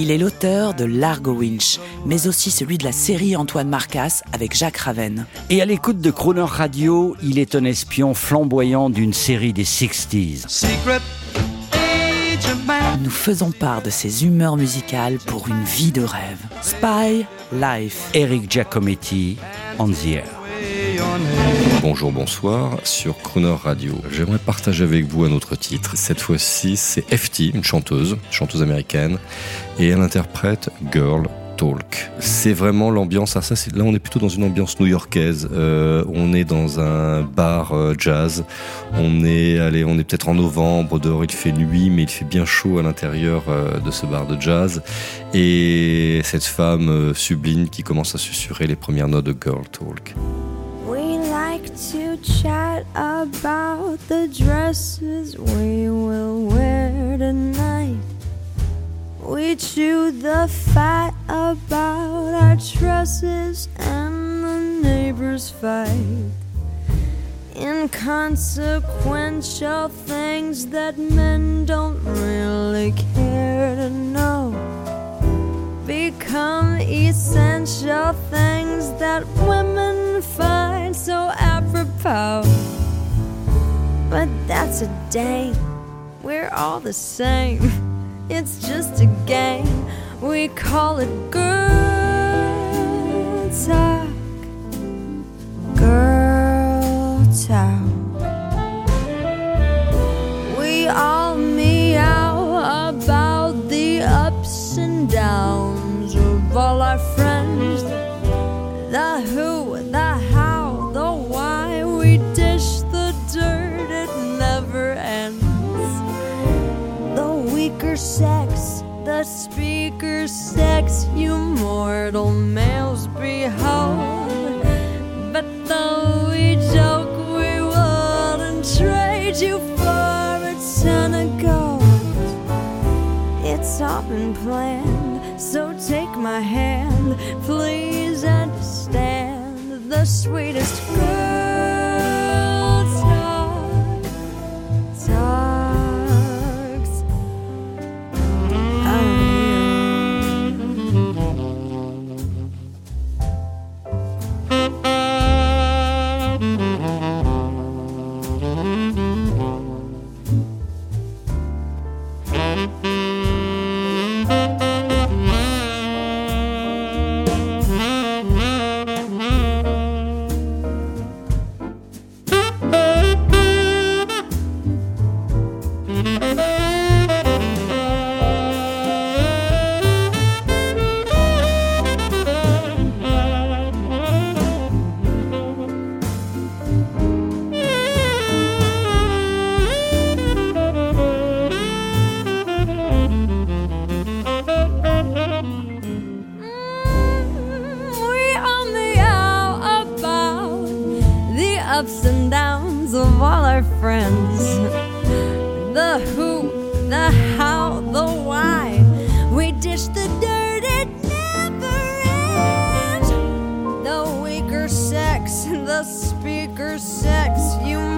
Il est l'auteur de Largo Winch, mais aussi celui de la série Antoine Marcas avec Jacques Raven. Et à l'écoute de Croner Radio, il est un espion flamboyant d'une série des 60s. Nous faisons part de ses humeurs musicales pour une vie de rêve. Spy Life. Eric Giacometti, On the Air. Bonjour, bonsoir sur Crooner Radio. J'aimerais partager avec vous un autre titre. Cette fois-ci, c'est FT, une chanteuse, chanteuse américaine, et elle interprète Girl Talk. C'est vraiment l'ambiance. Ah, là, on est plutôt dans une ambiance new-yorkaise. Euh, on est dans un bar euh, jazz. On est, allez, on est peut-être en novembre. Dehors, il fait nuit, mais il fait bien chaud à l'intérieur euh, de ce bar de jazz. Et cette femme sublime qui commence à susurrer les premières notes de Girl Talk. To chat about the dresses we will wear tonight. We chew the fat about our tresses and the neighbors fight. Inconsequential things that men don't really care to know become essential things that women find apropos. But that's a day, we're all the same. It's just a game, we call it girl talk. Girl talk. We all meow about the ups and downs of all our friends. The who, We dish the dirt, it never ends. The weaker sex, the speaker sex, you mortal males behold. But though we joke, we wouldn't trade you for a ton of gold. It's all been planned, so take my hand. Please understand the sweetest girl ups and downs of all our friends. The who, the how, the why. We dish the dirt, it never ends. The weaker sex, the speaker sex, you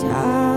side